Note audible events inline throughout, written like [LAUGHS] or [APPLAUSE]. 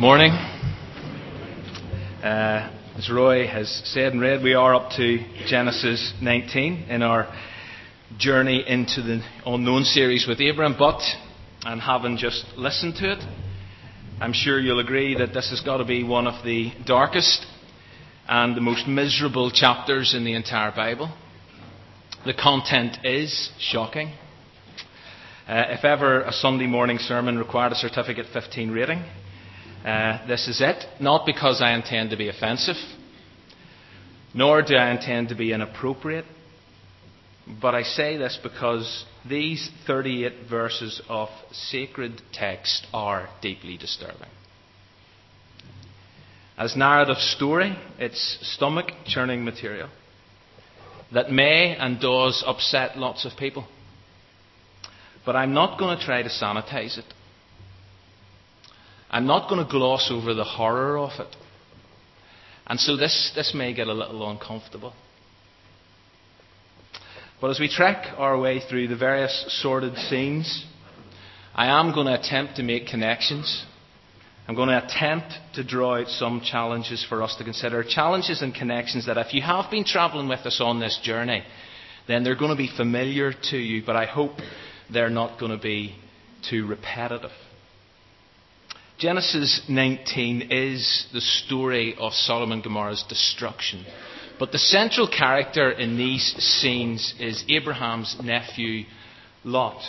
Morning. Uh, as Roy has said and read, we are up to Genesis 19 in our journey into the unknown series with Abraham. But, and having just listened to it, I'm sure you'll agree that this has got to be one of the darkest and the most miserable chapters in the entire Bible. The content is shocking. Uh, if ever a Sunday morning sermon required a certificate 15 rating, uh, this is it. Not because I intend to be offensive, nor do I intend to be inappropriate, but I say this because these 38 verses of sacred text are deeply disturbing. As narrative story, it's stomach churning material that may and does upset lots of people. But I'm not going to try to sanitize it. I'm not going to gloss over the horror of it. And so this, this may get a little uncomfortable. But as we trek our way through the various sordid scenes, I am going to attempt to make connections. I'm going to attempt to draw out some challenges for us to consider. Challenges and connections that, if you have been travelling with us on this journey, then they're going to be familiar to you, but I hope they're not going to be too repetitive. Genesis 19 is the story of Sodom and Gomorrah's destruction. But the central character in these scenes is Abraham's nephew, Lot.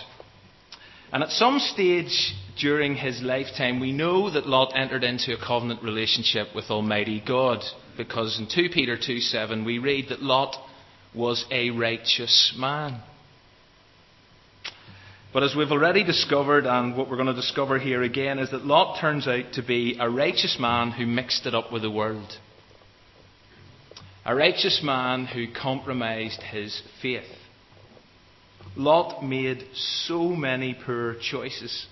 And at some stage during his lifetime, we know that Lot entered into a covenant relationship with Almighty God, because in 2 Peter 2 7 we read that Lot was a righteous man. But as we've already discovered, and what we're going to discover here again, is that Lot turns out to be a righteous man who mixed it up with the world. A righteous man who compromised his faith. Lot made so many poor choices.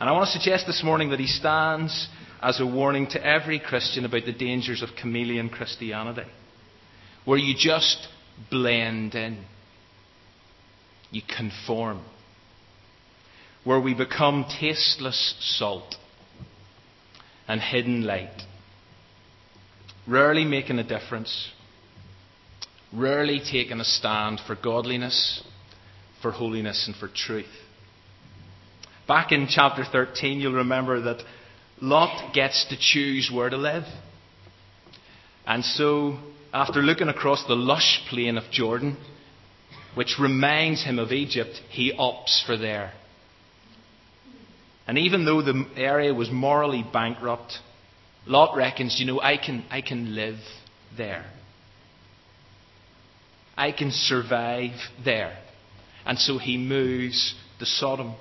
And I want to suggest this morning that he stands as a warning to every Christian about the dangers of chameleon Christianity, where you just blend in, you conform where we become tasteless salt and hidden light, rarely making a difference, rarely taking a stand for godliness, for holiness, and for truth. Back in chapter 13, you'll remember that Lot gets to choose where to live. And so, after looking across the lush plain of Jordan, which reminds him of Egypt, he opts for there. And even though the area was morally bankrupt, Lot reckons, you know, I can, I can live there. I can survive there. And so he moves to Sodom,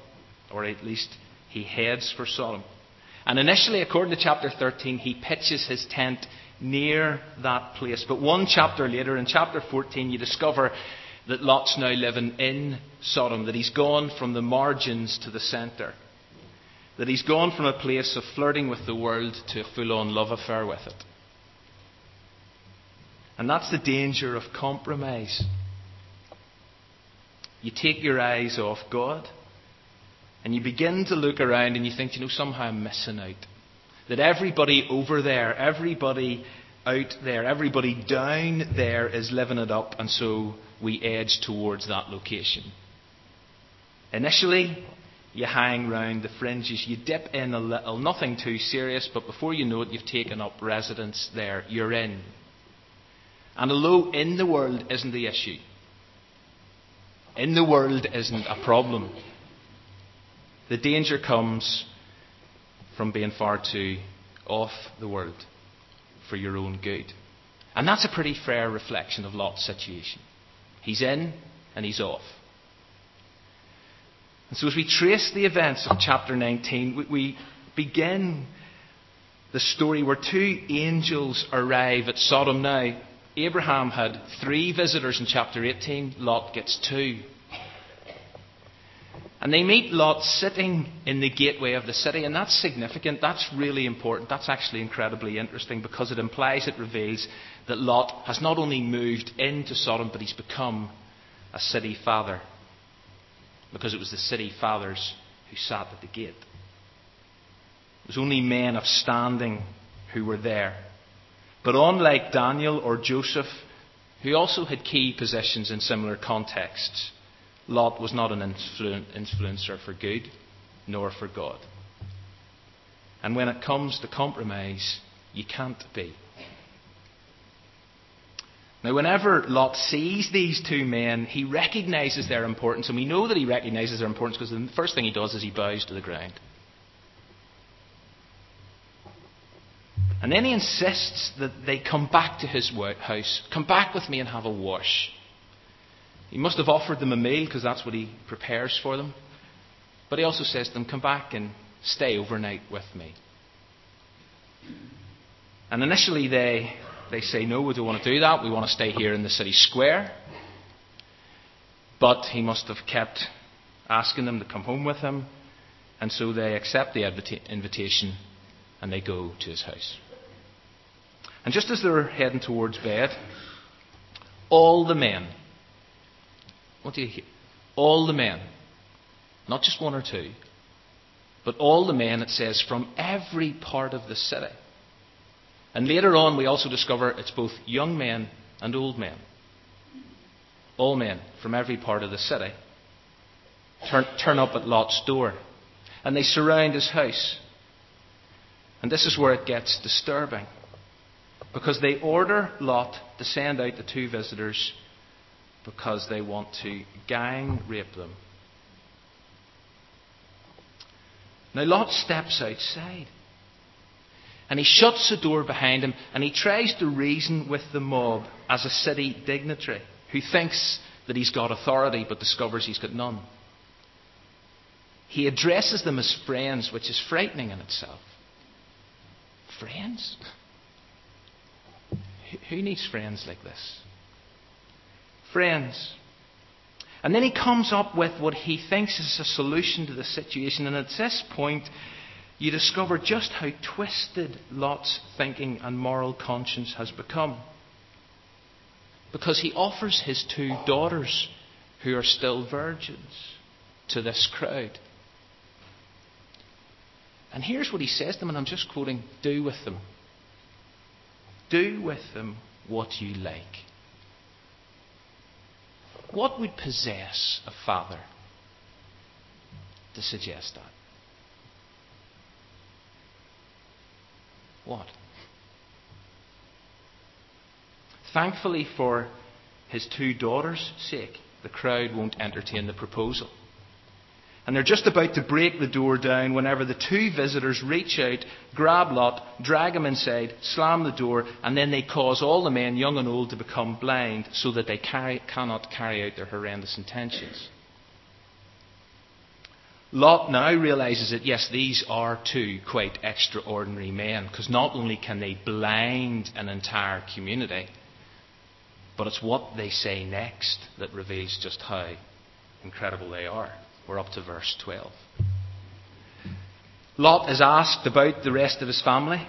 or at least he heads for Sodom. And initially, according to chapter 13, he pitches his tent near that place. But one chapter later, in chapter 14, you discover that Lot's now living in Sodom, that he's gone from the margins to the centre that he's gone from a place of flirting with the world to a full on love affair with it. And that's the danger of compromise. You take your eyes off God and you begin to look around and you think, you know, somehow I'm missing out. That everybody over there, everybody out there, everybody down there is living it up, and so we edge towards that location. Initially, you hang round the fringes, you dip in a little, nothing too serious, but before you know it, you've taken up residence there. You're in. And although in the world isn't the issue, in the world isn't a problem, the danger comes from being far too off the world for your own good. And that's a pretty fair reflection of Lot's situation. He's in and he's off. And so, as we trace the events of chapter 19, we, we begin the story where two angels arrive at Sodom. Now, Abraham had three visitors in chapter 18, Lot gets two. And they meet Lot sitting in the gateway of the city, and that's significant. That's really important. That's actually incredibly interesting because it implies, it reveals that Lot has not only moved into Sodom, but he's become a city father because it was the city fathers who sat at the gate. It was only men of standing who were there. But unlike Daniel or Joseph, who also had key positions in similar contexts, Lot was not an influencer for good nor for God. And when it comes to compromise, you can't be. Now, whenever Lot sees these two men, he recognizes their importance, and we know that he recognizes their importance because the first thing he does is he bows to the ground. And then he insists that they come back to his house. Come back with me and have a wash. He must have offered them a meal because that's what he prepares for them. But he also says to them, Come back and stay overnight with me. And initially they, they say, No, we don't want to do that. We want to stay here in the city square. But he must have kept asking them to come home with him. And so they accept the invitation and they go to his house. And just as they're heading towards bed, all the men, what do you hear? All the men not just one or two, but all the men, it says, from every part of the city. And later on, we also discover it's both young men and old men. All men from every part of the city turn, turn up at Lot's door. And they surround his house. And this is where it gets disturbing. Because they order Lot to send out the two visitors because they want to gang rape them Now Lot steps outside. And he shuts the door behind him and he tries to reason with the mob as a city dignitary who thinks that he's got authority but discovers he's got none. He addresses them as friends, which is frightening in itself. Friends? Who needs friends like this? Friends. And then he comes up with what he thinks is a solution to the situation. And at this point, you discover just how twisted Lot's thinking and moral conscience has become. Because he offers his two daughters, who are still virgins, to this crowd. And here's what he says to them, and I'm just quoting Do with them. Do with them what you like. What would possess a father to suggest that? What? Thankfully for his two daughters' sake, the crowd won't entertain the proposal. And they're just about to break the door down whenever the two visitors reach out, grab Lot, drag him inside, slam the door, and then they cause all the men, young and old, to become blind so that they carry, cannot carry out their horrendous intentions. Lot now realizes that, yes, these are two quite extraordinary men, because not only can they blind an entire community, but it's what they say next that reveals just how incredible they are. We're up to verse 12. Lot is asked about the rest of his family,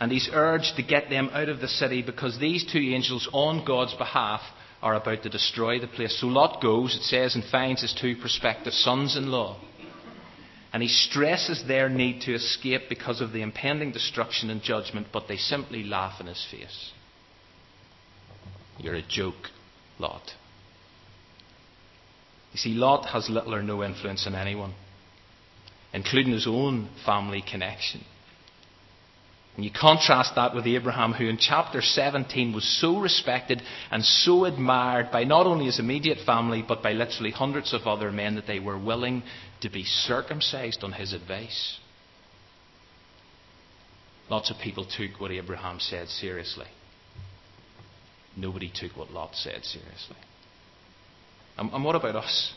and he's urged to get them out of the city because these two angels, on God's behalf, are about to destroy the place. So Lot goes, it says, and finds his two prospective sons in law. And he stresses their need to escape because of the impending destruction and judgment, but they simply laugh in his face. You're a joke, Lot. You see, Lot has little or no influence on anyone, including his own family connection. And you contrast that with Abraham, who in chapter 17 was so respected and so admired by not only his immediate family, but by literally hundreds of other men that they were willing to be circumcised on his advice. Lots of people took what Abraham said seriously. Nobody took what Lot said seriously. And, and what about us?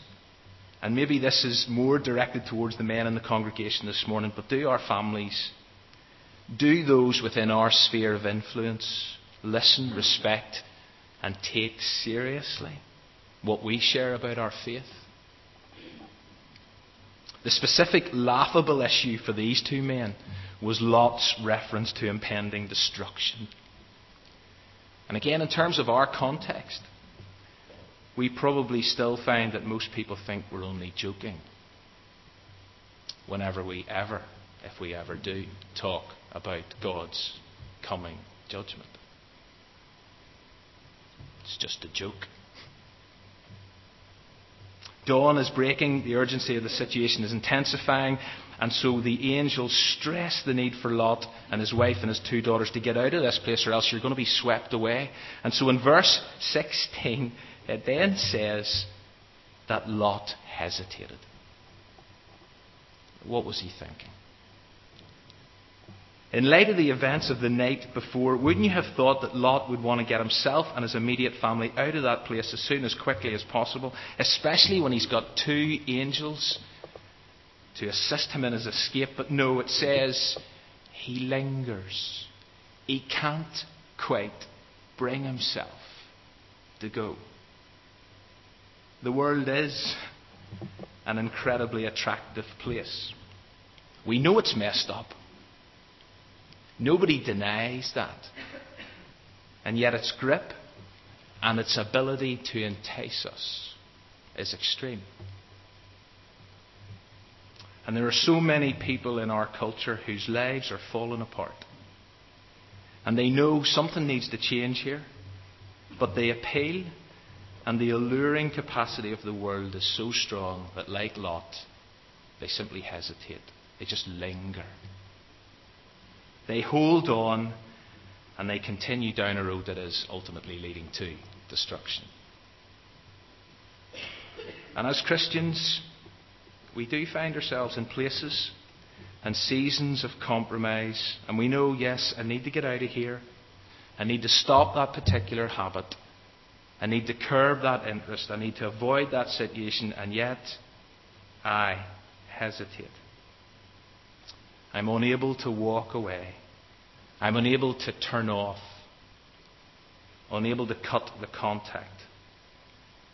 And maybe this is more directed towards the men in the congregation this morning, but do our families, do those within our sphere of influence listen, respect, and take seriously what we share about our faith? The specific laughable issue for these two men was Lot's reference to impending destruction. And again, in terms of our context, we probably still find that most people think we're only joking whenever we ever if we ever do talk about God's coming judgment. It's just a joke. Dawn is breaking, the urgency of the situation is intensifying, and so the angels stress the need for Lot and his wife and his two daughters to get out of this place, or else you're going to be swept away. And so in verse 16, it then says that Lot hesitated. What was he thinking? In light of the events of the night before, wouldn't you have thought that Lot would want to get himself and his immediate family out of that place as soon as quickly as possible, especially when he's got two angels to assist him in his escape? But no, it says he lingers. He can't quite bring himself to go. The world is an incredibly attractive place. We know it's messed up. Nobody denies that. And yet its grip and its ability to entice us is extreme. And there are so many people in our culture whose lives are falling apart. And they know something needs to change here, but they appeal and the alluring capacity of the world is so strong that, like Lot, they simply hesitate. They just linger. They hold on and they continue down a road that is ultimately leading to destruction. And as Christians, we do find ourselves in places and seasons of compromise, and we know, yes, I need to get out of here. I need to stop that particular habit. I need to curb that interest. I need to avoid that situation, and yet I hesitate. I'm unable to walk away. I'm unable to turn off. Unable to cut the contact.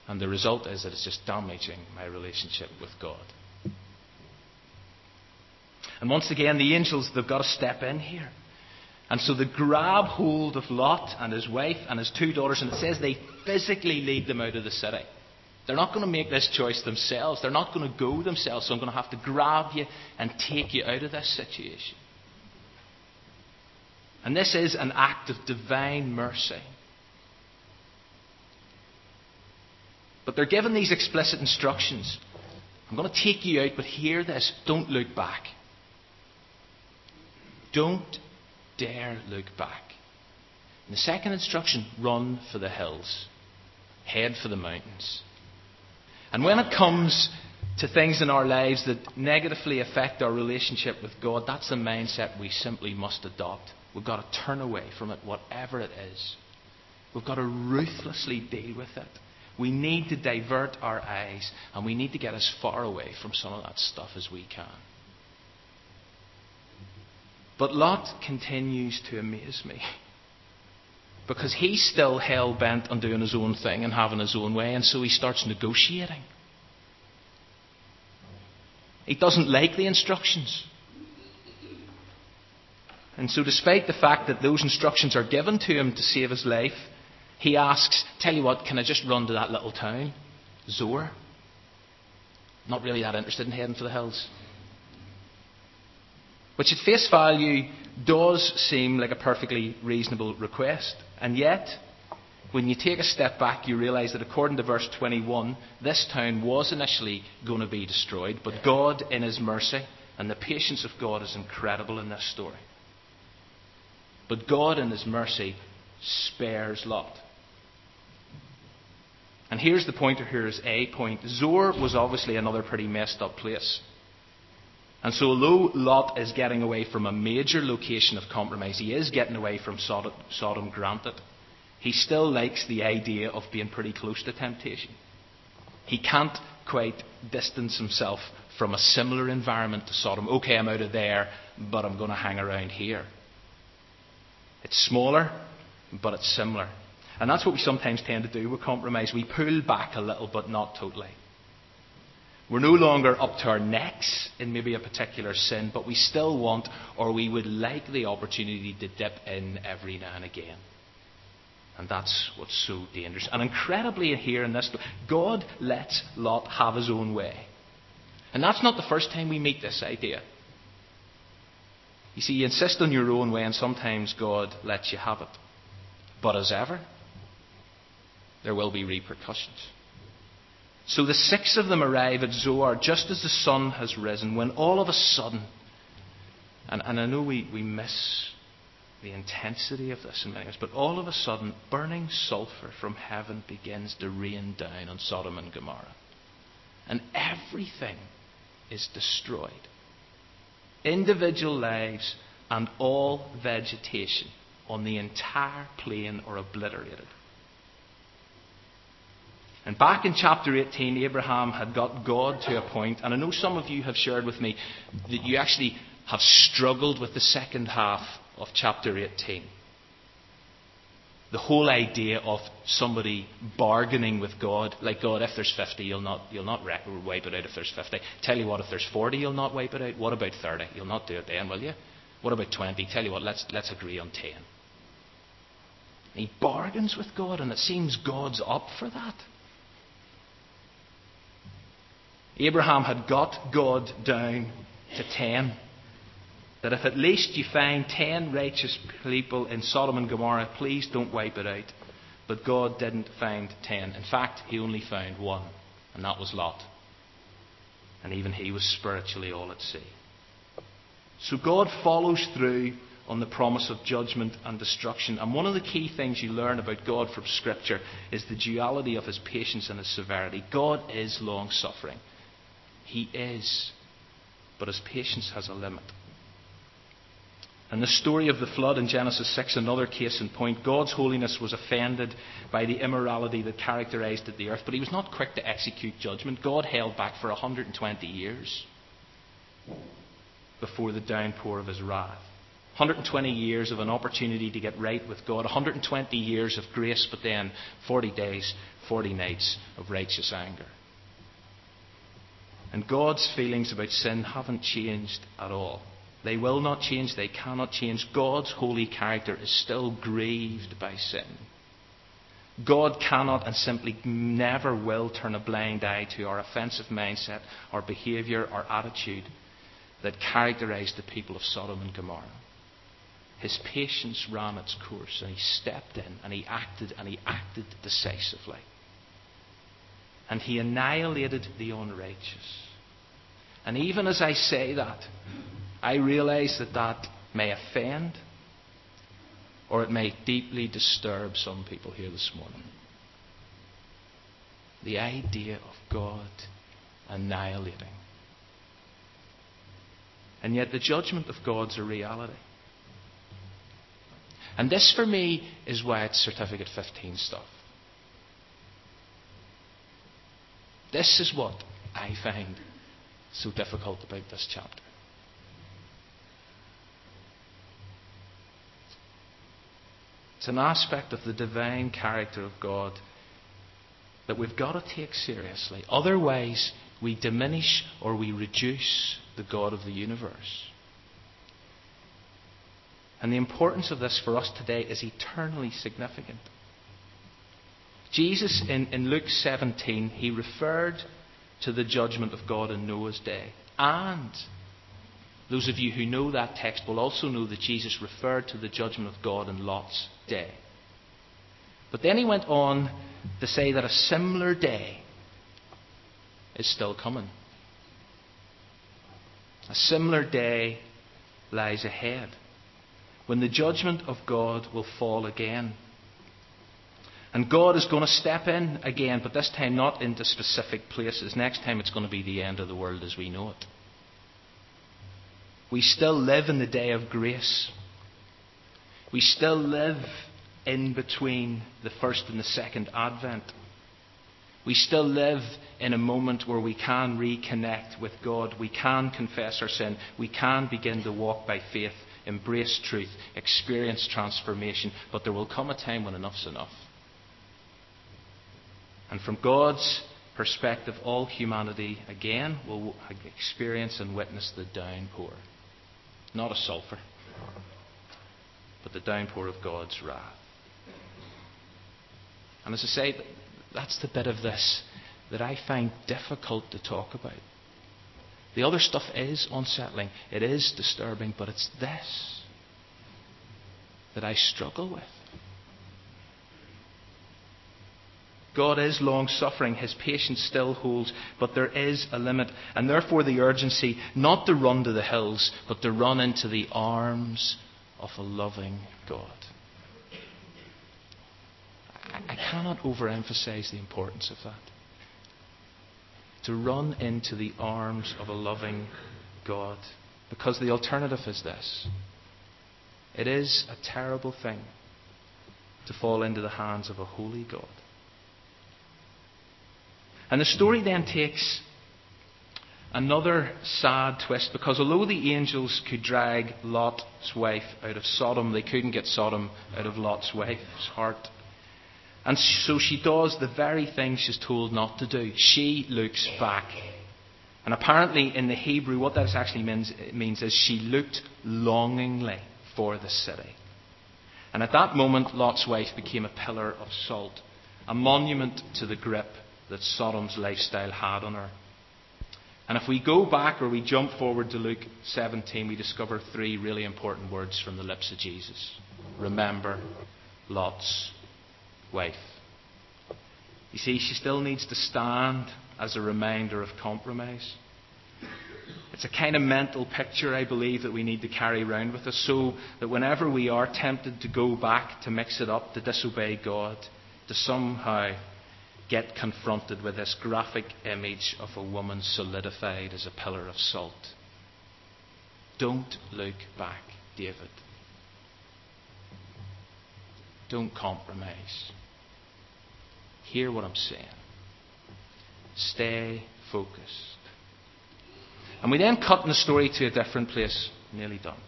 And the result is that it's just damaging my relationship with God. And once again, the angels, they've got to step in here. And so they grab hold of Lot and his wife and his two daughters, and it says they physically lead them out of the city. They're not going to make this choice themselves. They're not going to go themselves. So I'm going to have to grab you and take you out of this situation. And this is an act of divine mercy. But they're given these explicit instructions. I'm going to take you out, but hear this don't look back. Don't dare look back. And the second instruction run for the hills, head for the mountains. And when it comes to things in our lives that negatively affect our relationship with God, that's the mindset we simply must adopt. We've got to turn away from it, whatever it is. We've got to ruthlessly deal with it. We need to divert our eyes and we need to get as far away from some of that stuff as we can. But Lot continues to amaze me. [LAUGHS] Because he's still hell bent on doing his own thing and having his own way, and so he starts negotiating. He doesn't like the instructions. And so, despite the fact that those instructions are given to him to save his life, he asks, Tell you what, can I just run to that little town? Zoar? Not really that interested in heading for the hills. Which, at face value, does seem like a perfectly reasonable request. And yet, when you take a step back, you realize that according to verse 21, this town was initially going to be destroyed, but God, in His mercy, and the patience of God is incredible in this story. But God, in His mercy, spares Lot. And here's the pointer here is A point. Zoar was obviously another pretty messed up place. And so, although Lot is getting away from a major location of compromise, he is getting away from Sodom, Sodom granted. He still likes the idea of being pretty close to temptation. He can't quite distance himself from a similar environment to Sodom. Okay, I'm out of there, but I'm going to hang around here. It's smaller, but it's similar. And that's what we sometimes tend to do with compromise. We pull back a little, but not totally. We're no longer up to our necks in maybe a particular sin, but we still want or we would like the opportunity to dip in every now and again. And that's what's so dangerous. And incredibly, here in this, God lets Lot have his own way. And that's not the first time we meet this idea. You see, you insist on your own way, and sometimes God lets you have it. But as ever, there will be repercussions. So the six of them arrive at Zoar just as the sun has risen, when all of a sudden, and, and I know we, we miss the intensity of this in many ways, but all of a sudden, burning sulphur from heaven begins to rain down on Sodom and Gomorrah. And everything is destroyed. Individual lives and all vegetation on the entire plain are obliterated. And back in chapter 18, Abraham had got God to a point, and I know some of you have shared with me that you actually have struggled with the second half of chapter 18. The whole idea of somebody bargaining with God, like God, if there's 50, you'll not, you'll not wipe it out if there's 50. Tell you what, if there's 40, you'll not wipe it out. What about 30? You'll not do it then, will you? What about 20? Tell you what, let's, let's agree on 10. He bargains with God, and it seems God's up for that. Abraham had got God down to 10. That if at least you find 10 righteous people in Sodom and Gomorrah, please don't wipe it out. But God didn't find 10. In fact, He only found one, and that was Lot. And even he was spiritually all at sea. So God follows through on the promise of judgment and destruction. And one of the key things you learn about God from Scripture is the duality of his patience and his severity. God is long suffering. He is. But his patience has a limit. And the story of the flood in Genesis 6, another case in point. God's holiness was offended by the immorality that characterized the earth, but he was not quick to execute judgment. God held back for 120 years before the downpour of his wrath. 120 years of an opportunity to get right with God, 120 years of grace, but then 40 days, 40 nights of righteous anger. And God's feelings about sin haven't changed at all. They will not change, they cannot change. God's holy character is still grieved by sin. God cannot and simply never will turn a blind eye to our offensive mindset, our behaviour, our attitude that characterized the people of Sodom and Gomorrah. His patience ran its course, and he stepped in and he acted and he acted decisively. And he annihilated the unrighteous. And even as I say that, I realize that that may offend or it may deeply disturb some people here this morning. The idea of God annihilating. And yet the judgment of God's a reality. And this for me is why it's certificate 15 stuff. This is what I find so difficult about this chapter. It's an aspect of the divine character of God that we've got to take seriously. Otherwise, we diminish or we reduce the God of the universe. And the importance of this for us today is eternally significant. Jesus, in, in Luke 17, he referred to the judgment of God in Noah's day. And those of you who know that text will also know that Jesus referred to the judgment of God in Lot's day. But then he went on to say that a similar day is still coming. A similar day lies ahead when the judgment of God will fall again. And God is going to step in again, but this time not into specific places. Next time it's going to be the end of the world as we know it. We still live in the day of grace. We still live in between the first and the second advent. We still live in a moment where we can reconnect with God. We can confess our sin. We can begin to walk by faith, embrace truth, experience transformation. But there will come a time when enough's enough. And from God's perspective, all humanity again will experience and witness the downpour. Not a sulphur, but the downpour of God's wrath. And as I say, that's the bit of this that I find difficult to talk about. The other stuff is unsettling, it is disturbing, but it's this that I struggle with. God is long suffering. His patience still holds, but there is a limit. And therefore, the urgency not to run to the hills, but to run into the arms of a loving God. I cannot overemphasize the importance of that. To run into the arms of a loving God. Because the alternative is this it is a terrible thing to fall into the hands of a holy God. And the story then takes another sad twist because although the angels could drag Lot's wife out of Sodom, they couldn't get Sodom out of Lot's wife's heart. And so she does the very thing she's told not to do. She looks back. And apparently, in the Hebrew, what that actually means, means is she looked longingly for the city. And at that moment, Lot's wife became a pillar of salt, a monument to the grip that Sodom's lifestyle had on her. And if we go back or we jump forward to Luke 17, we discover three really important words from the lips of Jesus. Remember Lot's wife. You see, she still needs to stand as a reminder of compromise. It's a kind of mental picture, I believe, that we need to carry around with us so that whenever we are tempted to go back, to mix it up, to disobey God, to somehow get confronted with this graphic image of a woman solidified as a pillar of salt. Don't look back, David. Don't compromise. Hear what I'm saying. Stay focused. And we then cut in the story to a different place. Nearly done.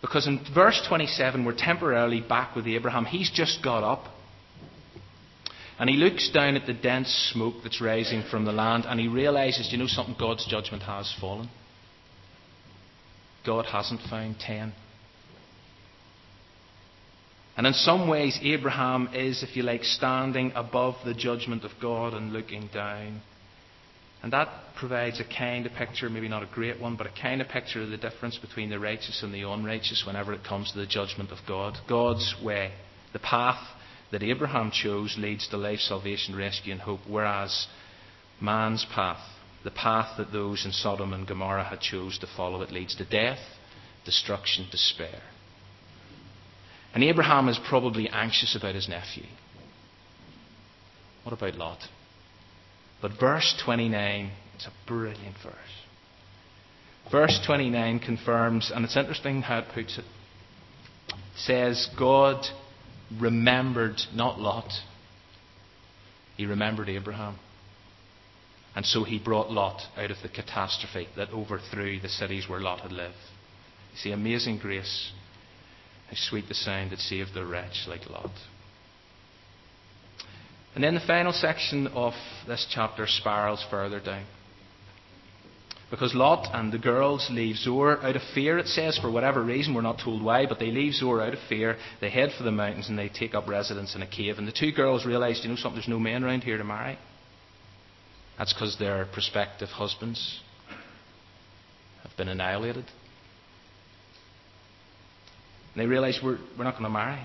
Because in verse 27, we're temporarily back with Abraham. He's just got up. And he looks down at the dense smoke that's rising from the land and he realizes, you know something? God's judgment has fallen. God hasn't found ten. And in some ways, Abraham is, if you like, standing above the judgment of God and looking down. And that provides a kind of picture, maybe not a great one, but a kind of picture of the difference between the righteous and the unrighteous whenever it comes to the judgment of God. God's way, the path that Abraham chose leads to life, salvation, rescue, and hope, whereas man's path, the path that those in Sodom and Gomorrah had chose to follow, it leads to death, destruction, despair. And Abraham is probably anxious about his nephew. What about Lot? But verse 29, it's a brilliant verse. Verse 29 confirms, and it's interesting how it puts it, says, God remembered not Lot, he remembered Abraham. And so he brought Lot out of the catastrophe that overthrew the cities where Lot had lived. You see, amazing grace. How sweet the sound that saved the wretch like Lot. And then the final section of this chapter spirals further down. Because Lot and the girls leave Zoar out of fear, it says, for whatever reason, we're not told why, but they leave Zoar out of fear. They head for the mountains and they take up residence in a cave. And the two girls realize, you know something, there's no men around here to marry. That's because their prospective husbands have been annihilated. And they realize we're, we're not going to marry.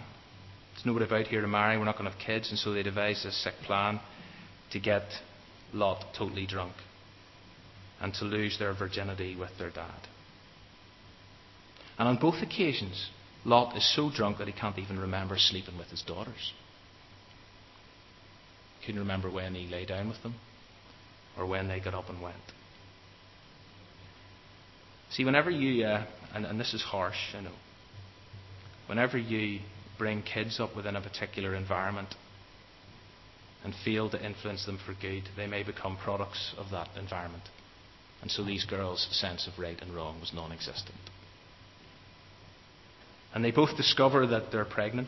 There's nobody about here to marry. We're not going to have kids. And so they devise a sick plan to get Lot totally drunk and to lose their virginity with their dad. And on both occasions, Lot is so drunk that he can't even remember sleeping with his daughters. Couldn't remember when he lay down with them or when they got up and went. See, whenever you, uh, and, and this is harsh, I know, whenever you bring kids up within a particular environment and fail to influence them for good, they may become products of that environment. And so these girls' sense of right and wrong was non existent. And they both discover that they're pregnant,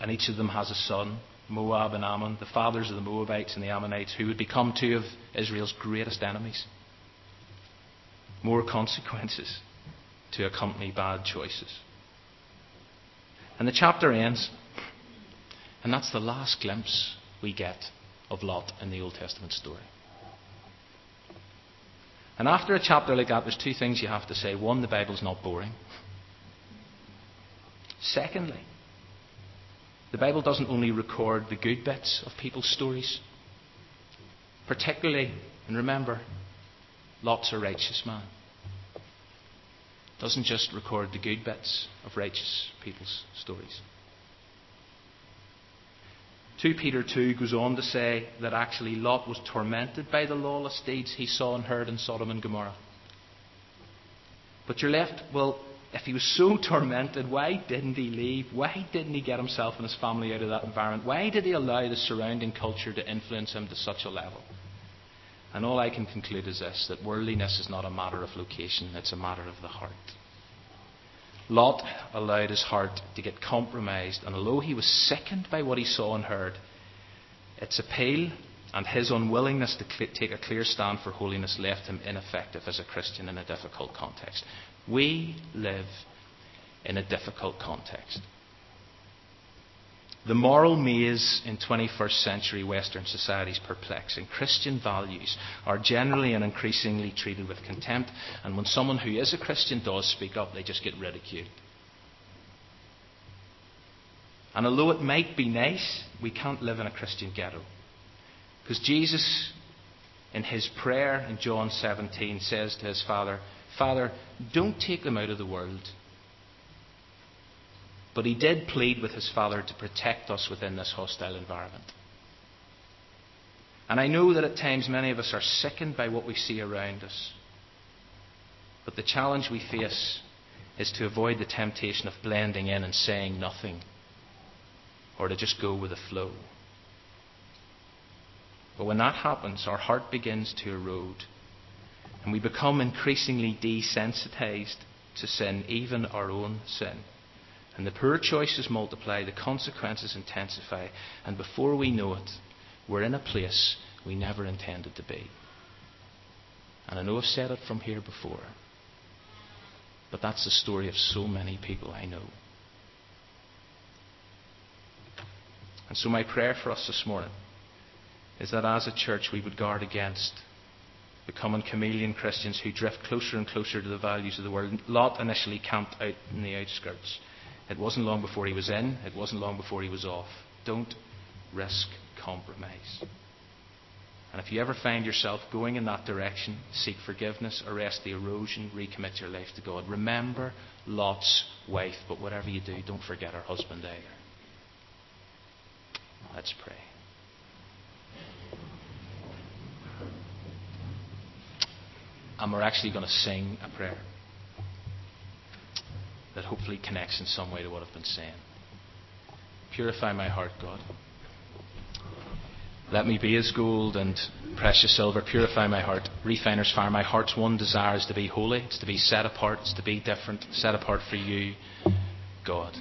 and each of them has a son, Moab and Ammon, the fathers of the Moabites and the Ammonites, who would become two of Israel's greatest enemies. More consequences to accompany bad choices. And the chapter ends, and that's the last glimpse we get of Lot in the Old Testament story. And after a chapter like that, there's two things you have to say. One, the Bible's not boring. Secondly, the Bible doesn't only record the good bits of people's stories, particularly, and remember, Lot's a righteous man. It doesn't just record the good bits of righteous people's stories. 2 Peter 2 goes on to say that actually Lot was tormented by the lawless deeds he saw and heard in Sodom and Gomorrah. But you're left, well, if he was so [LAUGHS] tormented, why didn't he leave? Why didn't he get himself and his family out of that environment? Why did he allow the surrounding culture to influence him to such a level? And all I can conclude is this that worldliness is not a matter of location, it's a matter of the heart. Lot allowed his heart to get compromised, and although he was sickened by what he saw and heard, its appeal and his unwillingness to take a clear stand for holiness left him ineffective as a Christian in a difficult context. We live in a difficult context. The moral maze in 21st century Western society is perplexing. Christian values are generally and increasingly treated with contempt, and when someone who is a Christian does speak up, they just get ridiculed. And although it might be nice, we can't live in a Christian ghetto. Because Jesus, in his prayer in John 17, says to his Father, Father, don't take them out of the world. But he did plead with his Father to protect us within this hostile environment. And I know that at times many of us are sickened by what we see around us. But the challenge we face is to avoid the temptation of blending in and saying nothing, or to just go with the flow. But when that happens, our heart begins to erode, and we become increasingly desensitized to sin, even our own sin. And the poor choices multiply, the consequences intensify, and before we know it, we're in a place we never intended to be. And I know I've said it from here before, but that's the story of so many people I know. And so, my prayer for us this morning is that as a church we would guard against becoming chameleon Christians who drift closer and closer to the values of the world. Lot initially camped out in the outskirts. It wasn't long before he was in, it wasn't long before he was off. Don't risk compromise. And if you ever find yourself going in that direction, seek forgiveness, arrest the erosion, recommit your life to God. Remember Lot's wife, but whatever you do, don't forget her husband either. Let's pray. And we're actually going to sing a prayer that hopefully connects in some way to what I've been saying. Purify my heart, God. Let me be as gold and precious silver. Purify my heart. Refiner's fire. My heart's one desire is to be holy. It's to be set apart. It's to be different. Set apart for you, God.